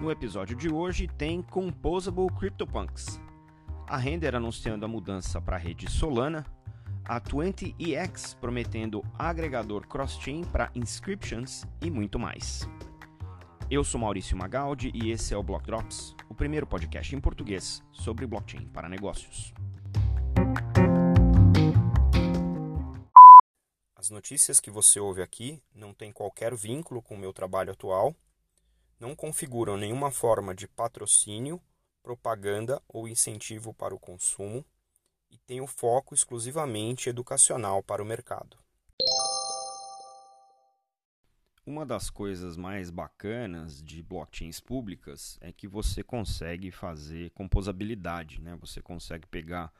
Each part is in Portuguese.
No episódio de hoje tem Composable CryptoPunks, a Render anunciando a mudança para a rede Solana, a 20EX prometendo agregador cross-chain para inscriptions e muito mais. Eu sou Maurício Magaldi e esse é o Block Drops, o primeiro podcast em português sobre blockchain para negócios. As notícias que você ouve aqui não têm qualquer vínculo com o meu trabalho atual, não configuram nenhuma forma de patrocínio, propaganda ou incentivo para o consumo e têm o foco exclusivamente educacional para o mercado. Uma das coisas mais bacanas de blockchains públicas é que você consegue fazer composabilidade, né? Você consegue pegar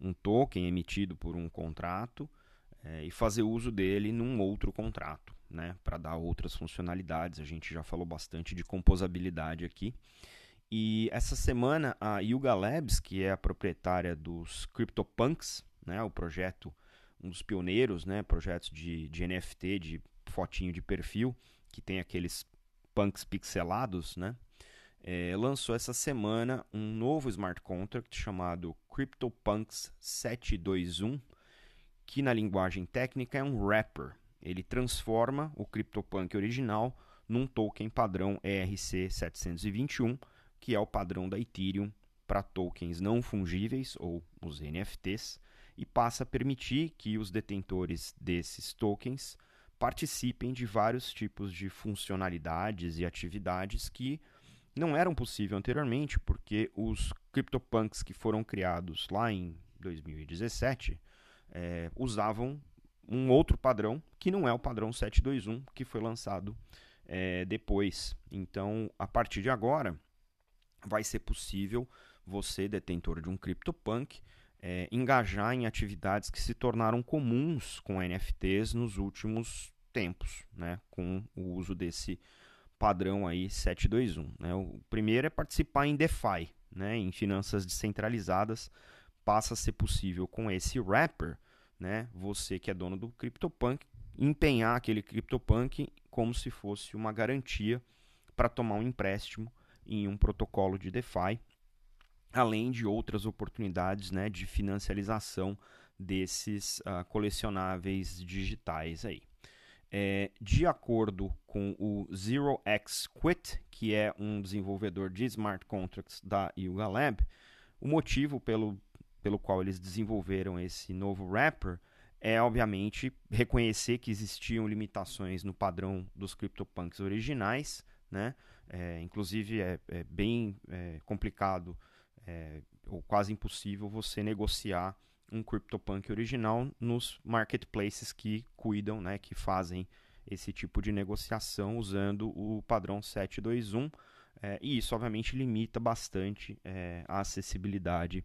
um token emitido por um contrato é, e fazer uso dele num outro contrato, né? Para dar outras funcionalidades. A gente já falou bastante de composabilidade aqui. E essa semana a Yuga Labs, que é a proprietária dos CryptoPunks, né? O projeto um dos pioneiros, né, projetos de, de NFT, de fotinho de perfil, que tem aqueles punks pixelados, né? É, lançou essa semana um novo smart contract chamado CryptoPunks 721, que na linguagem técnica é um wrapper. Ele transforma o CryptoPunk original num token padrão ERC721, que é o padrão da Ethereum para tokens não fungíveis ou os NFTs, e passa a permitir que os detentores desses tokens participem de vários tipos de funcionalidades e atividades que não eram possíveis anteriormente, porque os CryptoPunks que foram criados lá em 2017 é, usavam um outro padrão que não é o padrão 721 que foi lançado é, depois. Então, a partir de agora, vai ser possível você, detentor de um CryptoPunk, é, engajar em atividades que se tornaram comuns com NFTs nos últimos tempos, né, com o uso desse padrão aí 721. Né? O primeiro é participar em DeFi, né, em finanças descentralizadas, passa a ser possível com esse wrapper, né, você que é dono do CryptoPunk, empenhar aquele CryptoPunk como se fosse uma garantia para tomar um empréstimo em um protocolo de DeFi além de outras oportunidades né, de financiarização desses uh, colecionáveis digitais aí. É, de acordo com o ZeroX Quit, que é um desenvolvedor de smart contracts da Yuga Lab, o motivo pelo, pelo qual eles desenvolveram esse novo wrapper é, obviamente, reconhecer que existiam limitações no padrão dos CryptoPunks originais, né? É, inclusive é, é bem é, complicado é, ou quase impossível você negociar um CryptoPunk original nos marketplaces que cuidam, né, que fazem esse tipo de negociação usando o padrão 721. É, e isso, obviamente, limita bastante é, a acessibilidade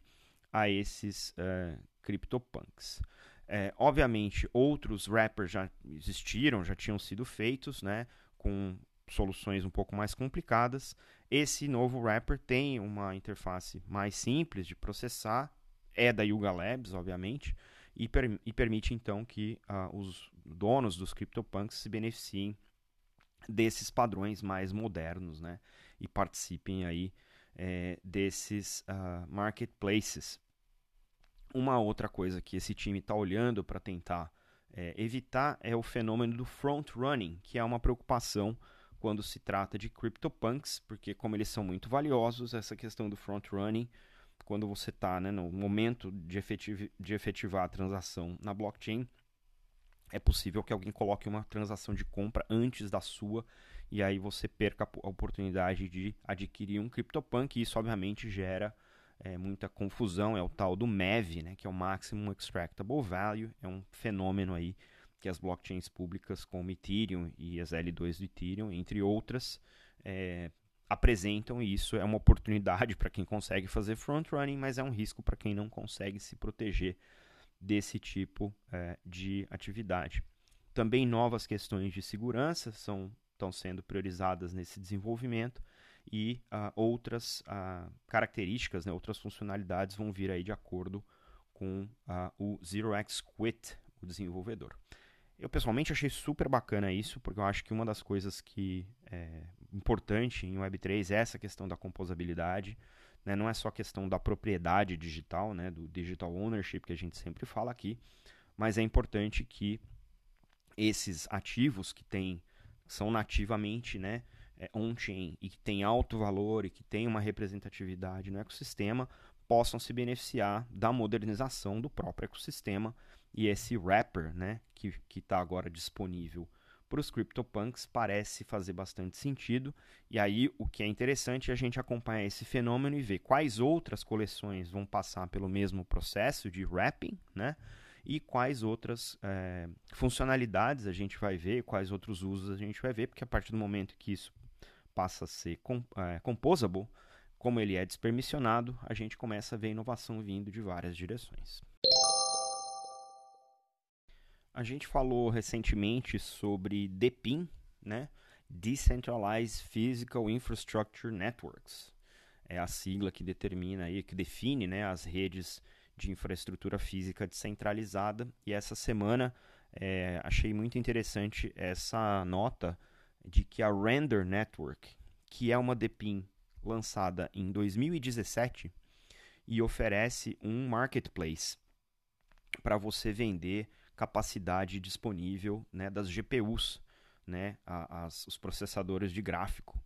a esses é, CryptoPunks. É, obviamente, outros wrappers já existiram, já tinham sido feitos, né, com soluções um pouco mais complicadas. Esse novo wrapper tem uma interface mais simples de processar, é da Yuga Labs, obviamente, e, per e permite então que uh, os donos dos CryptoPunks se beneficiem desses padrões mais modernos, né? E participem aí é, desses uh, marketplaces. Uma outra coisa que esse time está olhando para tentar é, evitar é o fenômeno do front running, que é uma preocupação quando se trata de CryptoPunks, porque como eles são muito valiosos, essa questão do front running, quando você está né, no momento de, efetiv de efetivar a transação na blockchain, é possível que alguém coloque uma transação de compra antes da sua e aí você perca a oportunidade de adquirir um CryptoPunk e isso obviamente gera é, muita confusão, é o tal do MEV, né, que é o Maximum Extractable Value, é um fenômeno aí que as blockchains públicas como Ethereum e as L2 do Ethereum, entre outras, é, apresentam. E isso é uma oportunidade para quem consegue fazer front-running, mas é um risco para quem não consegue se proteger desse tipo é, de atividade. Também novas questões de segurança são, estão sendo priorizadas nesse desenvolvimento e uh, outras uh, características, né, outras funcionalidades vão vir aí de acordo com uh, o ZeroX Quit, o desenvolvedor. Eu pessoalmente achei super bacana isso, porque eu acho que uma das coisas que é, importante em Web3 é essa questão da composabilidade. Né? Não é só questão da propriedade digital, né? do digital ownership que a gente sempre fala aqui, mas é importante que esses ativos que tem, são nativamente né, é, on-chain e que têm alto valor e que têm uma representatividade no ecossistema possam se beneficiar da modernização do próprio ecossistema e esse wrapper né, que está agora disponível para os CryptoPunks parece fazer bastante sentido. E aí o que é interessante é a gente acompanhar esse fenômeno e ver quais outras coleções vão passar pelo mesmo processo de wrapping, né? E quais outras é, funcionalidades a gente vai ver, quais outros usos a gente vai ver, porque a partir do momento que isso passa a ser comp é, composable, como ele é despermissionado, a gente começa a ver inovação vindo de várias direções. A gente falou recentemente sobre DPIN, né? Decentralized Physical Infrastructure Networks. É a sigla que determina aí, que define, né, as redes de infraestrutura física descentralizada. E essa semana é, achei muito interessante essa nota de que a Render Network, que é uma DPIN lançada em 2017 e oferece um marketplace para você vender capacidade disponível né, das GPUs, né, as, os processadores de gráfico.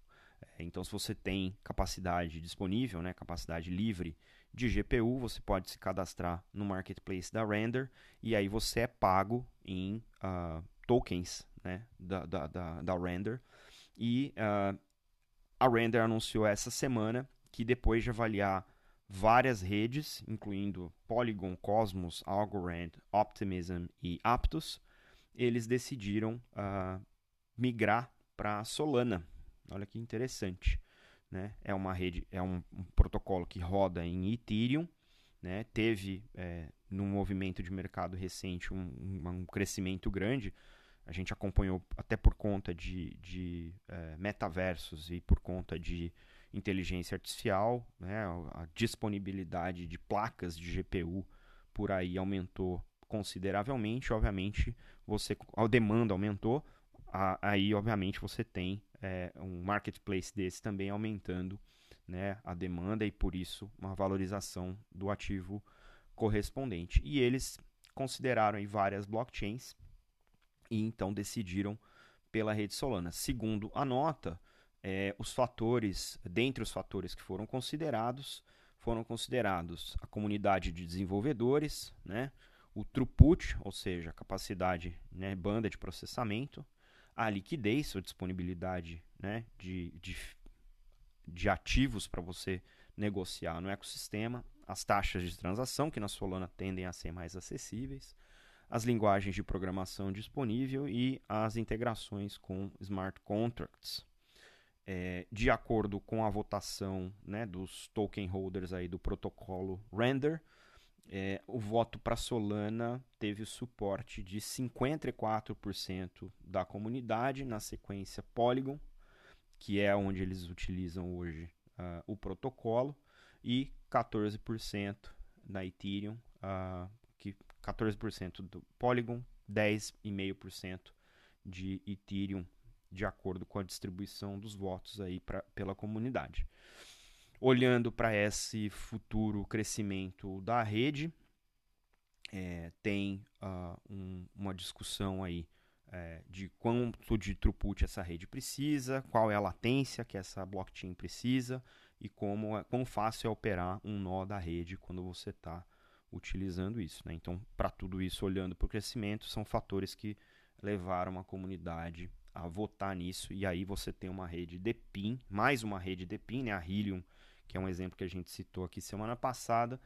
É, então, se você tem capacidade disponível, né, capacidade livre de GPU, você pode se cadastrar no marketplace da Render e aí você é pago em uh, tokens né, da, da, da, da Render. E uh, a Render anunciou essa semana que depois de avaliar várias redes, incluindo Polygon, Cosmos, Algorand, Optimism e Aptos, eles decidiram uh, migrar para Solana. Olha que interessante. Né? É uma rede, é um, um protocolo que roda em Ethereum. Né? Teve, é, num movimento de mercado recente, um, um, um, crescimento grande. A gente acompanhou até por conta de, de é, metaversos e por conta de inteligência artificial, né, a disponibilidade de placas de GPU por aí aumentou consideravelmente. Obviamente, você a demanda aumentou, a, aí obviamente você tem é, um marketplace desse também aumentando né, a demanda e por isso uma valorização do ativo correspondente. E eles consideraram aí várias blockchains e então decidiram pela rede Solana. Segundo a nota, é, os fatores, dentre os fatores que foram considerados, foram considerados a comunidade de desenvolvedores, né, o throughput, ou seja, a capacidade, né, banda de processamento, a liquidez, ou disponibilidade né, de, de, de ativos para você negociar no ecossistema, as taxas de transação, que na Solana tendem a ser mais acessíveis, as linguagens de programação disponível e as integrações com smart contracts. É, de acordo com a votação né, dos token holders aí do protocolo Render, é, o voto para Solana teve o suporte de 54% da comunidade, na sequência Polygon, que é onde eles utilizam hoje uh, o protocolo, e 14% na Ethereum, uh, que 14% do Polygon, 10,5% de Ethereum de acordo com a distribuição dos votos aí pra, pela comunidade. Olhando para esse futuro crescimento da rede, é, tem uh, um, uma discussão aí é, de quanto de throughput essa rede precisa, qual é a latência que essa blockchain precisa e como é, quão fácil é operar um nó da rede quando você está utilizando isso. Né? Então, para tudo isso, olhando para o crescimento, são fatores que levaram a comunidade a votar nisso e aí você tem uma rede de PIN, mais uma rede de PIN, né, a Helium, que é um exemplo que a gente citou aqui semana passada,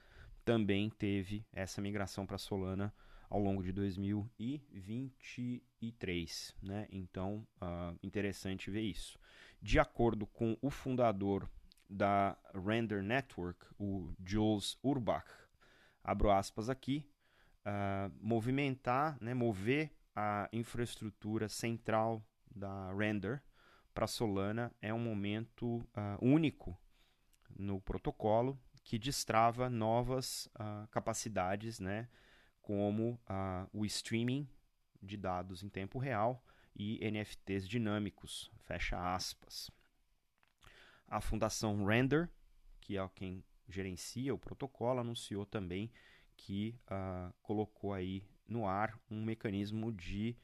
também teve essa migração para Solana ao longo de 2023, né? Então, uh, interessante ver isso. De acordo com o fundador da Render Network, o Jules Urbach, abro aspas aqui, uh, movimentar, né, mover a infraestrutura central da Render para Solana é um momento uh, único no protocolo que destrava novas uh, capacidades, né, como uh, o streaming de dados em tempo real e NFTs dinâmicos, fecha aspas. A Fundação Render, que é quem gerencia o protocolo, anunciou também que uh, colocou aí no ar um mecanismo de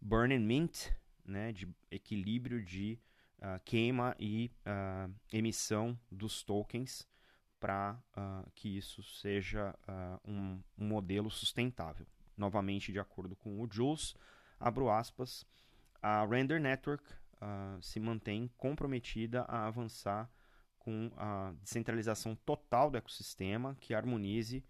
burn and mint, né, de equilíbrio de uh, queima e uh, emissão dos tokens para uh, que isso seja um, um, modelo sustentável. Novamente, de acordo com o Jules, abro aspas, a Render Network se mantém comprometida a avançar com a descentralização total do ecossistema que harmonize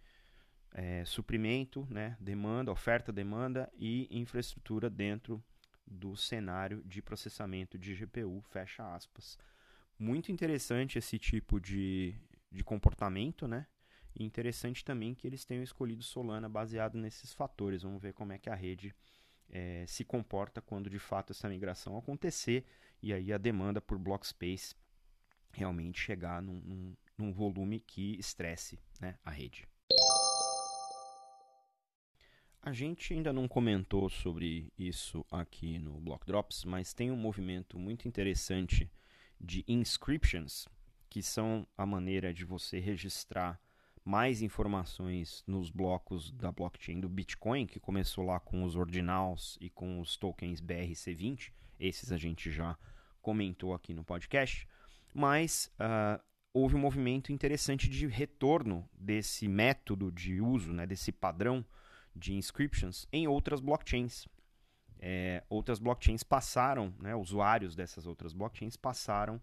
é, suprimento, né, demanda, oferta, demanda e infraestrutura dentro do cenário de processamento de GPU, fecha aspas. Muito interessante esse tipo de, de comportamento, né? E interessante também que eles tenham escolhido Solana baseado nesses fatores. Vamos ver como é que a rede é, se comporta quando de fato essa migração acontecer e aí a demanda por block space realmente chegar num, num, num volume que estresse né, a rede. A gente ainda não comentou sobre isso aqui no Block Drops, mas tem um movimento muito interessante de inscriptions, que são a maneira de você registrar mais informações nos blocos da blockchain do Bitcoin, que começou lá com os ordinals e com os tokens BRC20. Esses a gente já comentou aqui no podcast. Mas uh, houve um movimento interessante de retorno desse método de uso, né, desse padrão de inscriptions em outras blockchains. É, outras blockchains passaram, né, usuários dessas outras blockchains passaram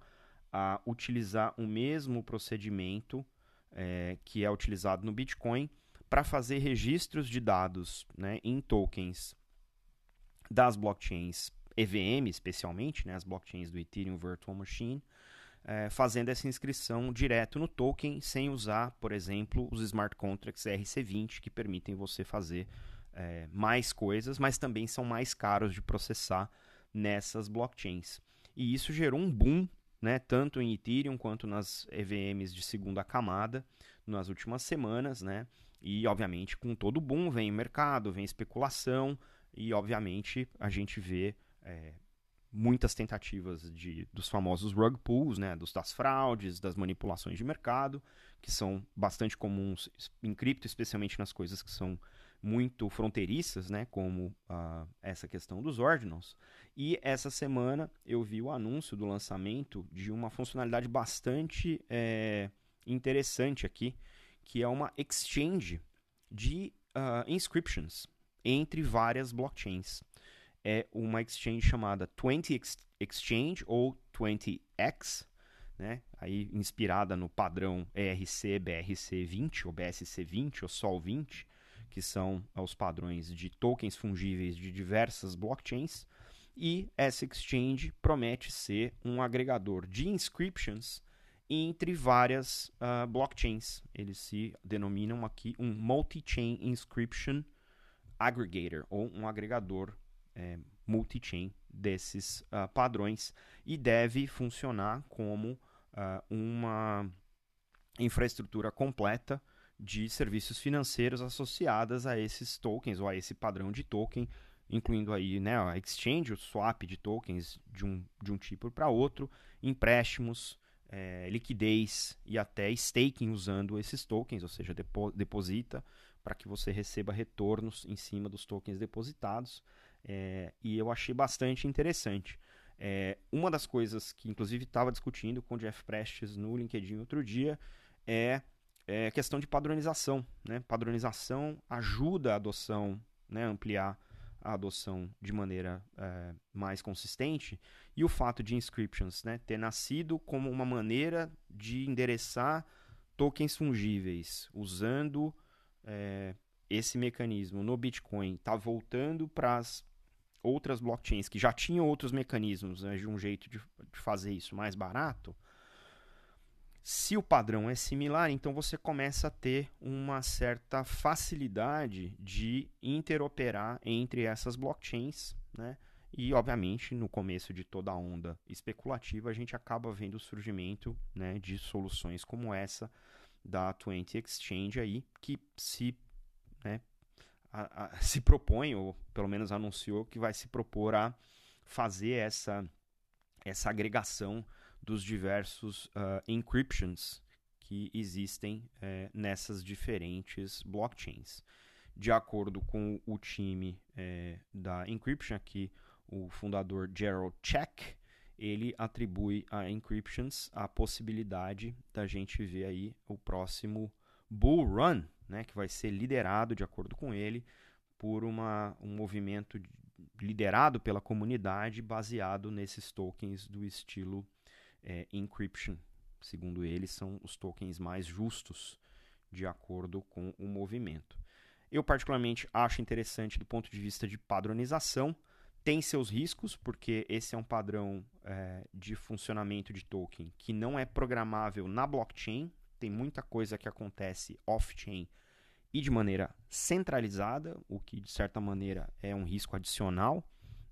a utilizar o mesmo procedimento é, que é utilizado no Bitcoin para fazer registros de dados né, em tokens das blockchains EVM, especialmente, né, as blockchains do Ethereum Virtual Machine, é, fazendo essa inscrição direto no token, sem usar, por exemplo, os smart contracts RC20, que permitem você fazer é, mais coisas, mas também são mais caros de processar nessas blockchains. E isso gerou um boom, né, tanto em Ethereum quanto nas EVMs de segunda camada, nas últimas semanas, né? E, obviamente, com todo boom vem mercado, vem especulação, e, obviamente, a gente vê é, muitas tentativas de, dos famosos rug pulls, né, dos, das fraudes, das manipulações de mercado, que são bastante comuns em cripto, especialmente nas coisas que são muito fronteiriças, né, como uh, essa questão dos ordinals. E essa semana eu vi o anúncio do lançamento de uma funcionalidade bastante é, interessante aqui, que é uma exchange de uh, inscriptions entre várias blockchains é uma exchange chamada 20 Exchange ou 20X, né? Aí inspirada no padrão ERC BRC20 ou BSC20 ou SOL20, que são os padrões de tokens fungíveis de diversas blockchains. E essa exchange promete ser um agregador de inscriptions entre várias uh, blockchains. Eles se denominam aqui um multi-chain inscription aggregator ou um agregador é, multi-chain desses uh, padrões e deve funcionar como uh, uma infraestrutura completa de serviços financeiros associadas a esses tokens ou a esse padrão de token, incluindo aí né, a exchange, o swap de tokens de um, de um tipo para outro, empréstimos, é, liquidez e até staking usando esses tokens, ou seja, depo deposita para que você receba retornos em cima dos tokens depositados. É, e eu achei bastante interessante. É, uma das coisas que, inclusive, estava discutindo com o Jeff Prestes no LinkedIn outro dia é, é questão de padronização. Né? Padronização ajuda a adoção, né? ampliar a adoção de maneira é, mais consistente e o fato de inscriptions né, ter nascido como uma maneira de endereçar tokens fungíveis usando é, esse mecanismo no Bitcoin está voltando para as outras blockchains que já tinham outros mecanismos né, de um jeito de, de fazer isso mais barato, se o padrão é similar, então você começa a ter uma certa facilidade de interoperar entre essas blockchains, né? E, obviamente, no começo de toda a onda especulativa, a gente acaba vendo o surgimento né, de soluções como essa da 20 Exchange aí, que se né, a, a, se propõe, ou pelo menos anunciou, que vai se propor a fazer essa, essa agregação dos diversos uh, encryptions que existem é, nessas diferentes blockchains. De acordo com o time é, da Encryption, aqui o fundador Gerald Check, ele atribui a Encryptions a possibilidade da gente ver aí o próximo Bull Run, né, que vai ser liderado, de acordo com ele, por uma, um movimento liderado pela comunidade baseado nesses tokens do estilo é, Encryption. Segundo ele, são os tokens mais justos de acordo com o movimento. Eu, particularmente, acho interessante do ponto de vista de padronização. Tem seus riscos, porque esse é um padrão é, de funcionamento de token que não é programável na blockchain. Tem muita coisa que acontece off-chain e de maneira centralizada, o que de certa maneira é um risco adicional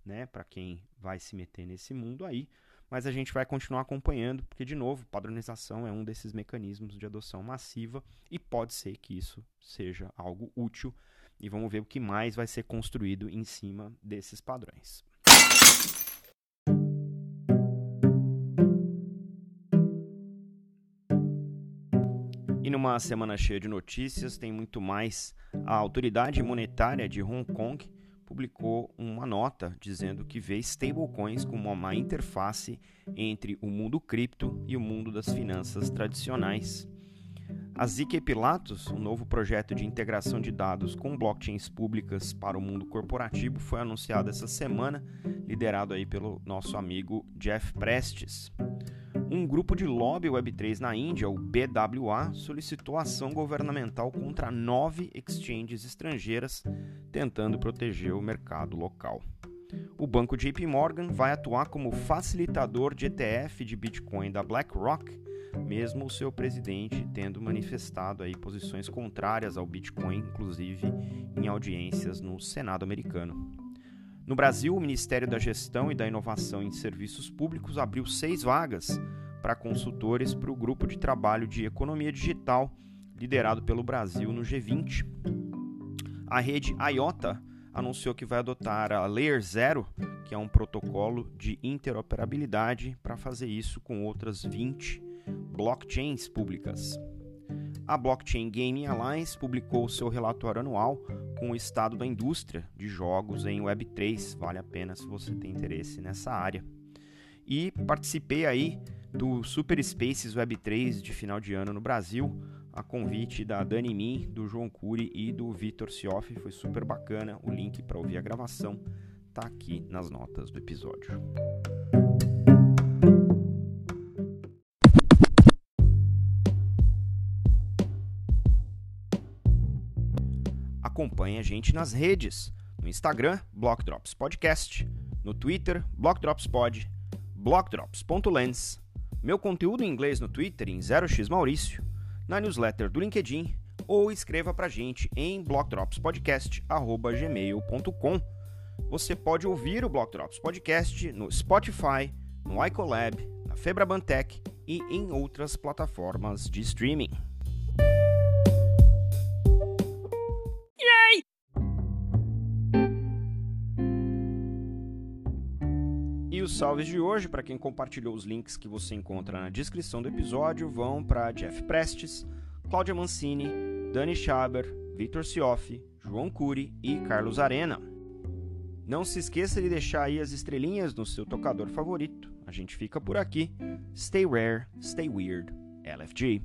né, para quem vai se meter nesse mundo aí mas a gente vai continuar acompanhando, porque, de novo, padronização é um desses mecanismos de adoção massiva e pode ser que isso seja algo útil. E vamos ver o que mais vai ser construído em cima desses padrões. Numa semana cheia de notícias, tem muito mais. A autoridade monetária de Hong Kong publicou uma nota dizendo que vê stablecoins como uma interface entre o mundo cripto e o mundo das finanças tradicionais. A ZK Pilatus, um novo projeto de integração de dados com blockchains públicas para o mundo corporativo, foi anunciado essa semana, liderado aí pelo nosso amigo Jeff Prestes. Um grupo de lobby Web3 na Índia, o BWA, solicitou ação governamental contra nove exchanges estrangeiras, tentando proteger o mercado local. O banco JP Morgan vai atuar como facilitador de ETF de Bitcoin da BlackRock, mesmo o seu presidente tendo manifestado aí posições contrárias ao Bitcoin, inclusive em audiências no Senado americano. No Brasil, o Ministério da Gestão e da Inovação em Serviços Públicos abriu seis vagas para consultores para o grupo de trabalho de economia digital liderado pelo Brasil no G20. A rede IOTA anunciou que vai adotar a Layer Zero, que é um protocolo de interoperabilidade para fazer isso com outras 20 blockchains públicas. A Blockchain Gaming Alliance publicou seu relatório anual com o estado da indústria de jogos em Web3. Vale a pena se você tem interesse nessa área. E participei aí do Super Spaces Web3 de final de ano no Brasil, a convite da Dani Min, do João Cury e do Vitor Sioff. Foi super bacana. O link para ouvir a gravação está aqui nas notas do episódio. Acompanhe a gente nas redes. No Instagram, Blockdrops Podcast. No Twitter, Blockdropspod. Blockdrops.lens. Meu conteúdo em inglês no Twitter em 0x Maurício. Na newsletter do LinkedIn. Ou escreva pra gente em blockdropspodcast.gmail.com. Você pode ouvir o Blockdrops Podcast no Spotify, no iColab, na Febrabantec e em outras plataformas de streaming. Salves de hoje, para quem compartilhou os links que você encontra na descrição do episódio, vão para Jeff Prestes, Cláudia Mancini, Dani Schaber, Vitor Sioff, João Cury e Carlos Arena. Não se esqueça de deixar aí as estrelinhas no seu tocador favorito. A gente fica por aqui. Stay rare, stay weird. LFG.